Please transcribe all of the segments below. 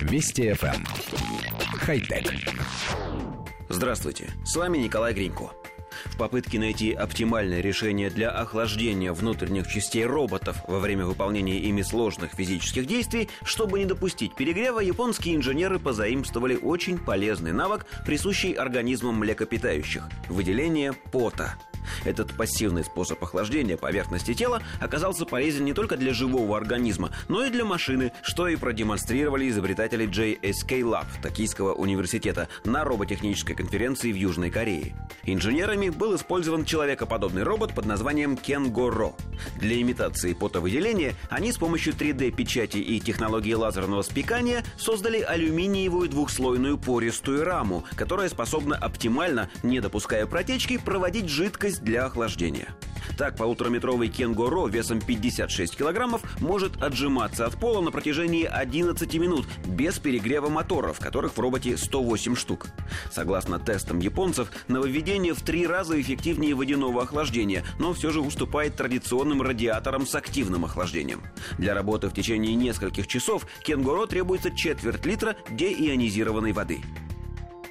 Вести FM. Эм. Хай-тек. Здравствуйте, с вами Николай Гринько. В попытке найти оптимальное решение для охлаждения внутренних частей роботов во время выполнения ими сложных физических действий, чтобы не допустить перегрева, японские инженеры позаимствовали очень полезный навык, присущий организмам млекопитающих – выделение пота – этот пассивный способ охлаждения поверхности тела оказался полезен не только для живого организма, но и для машины, что и продемонстрировали изобретатели JSK Lab Токийского университета на роботехнической конференции в Южной Корее. Инженерами был использован человекоподобный робот под названием Кенгоро. Для имитации потовыделения они с помощью 3D-печати и технологии лазерного спекания создали алюминиевую двухслойную пористую раму, которая способна оптимально, не допуская протечки, проводить жидкость для охлаждения. Так, полутораметровый кенгуро весом 56 килограммов может отжиматься от пола на протяжении 11 минут без перегрева моторов, которых в роботе 108 штук. Согласно тестам японцев, нововведение в три раза эффективнее водяного охлаждения, но все же уступает традиционным радиаторам с активным охлаждением. Для работы в течение нескольких часов кенгуро требуется четверть литра деионизированной воды.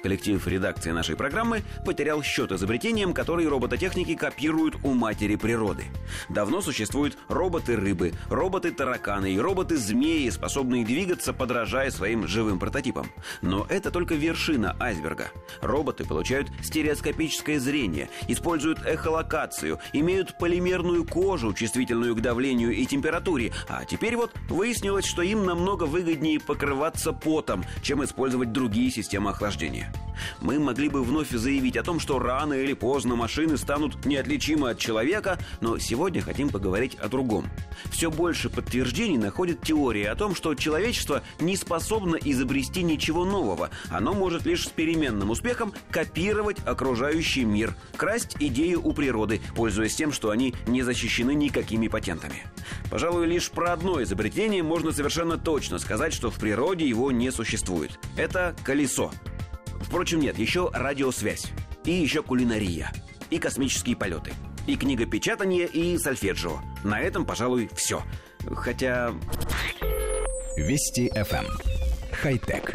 Коллектив редакции нашей программы потерял счет изобретениям, которые робототехники копируют у матери природы. Давно существуют роботы-рыбы, роботы-тараканы и роботы-змеи, способные двигаться, подражая своим живым прототипам. Но это только вершина айсберга. Роботы получают стереоскопическое зрение, используют эхолокацию, имеют полимерную кожу, чувствительную к давлению и температуре, а теперь вот выяснилось, что им намного выгоднее покрываться потом, чем использовать другие системы охлаждения. Мы могли бы вновь заявить о том, что рано или поздно машины станут неотличимы от человека, но сегодня хотим поговорить о другом. Все больше подтверждений находит теория о том, что человечество не способно изобрести ничего нового. Оно может лишь с переменным успехом копировать окружающий мир, красть идею у природы, пользуясь тем, что они не защищены никакими патентами. Пожалуй, лишь про одно изобретение можно совершенно точно сказать, что в природе его не существует. Это колесо. Впрочем, нет, еще радиосвязь. И еще кулинария. И космические полеты. И книгопечатание, и сольфеджио. На этом, пожалуй, все. Хотя... Вести FM. Эм. Хай-тек.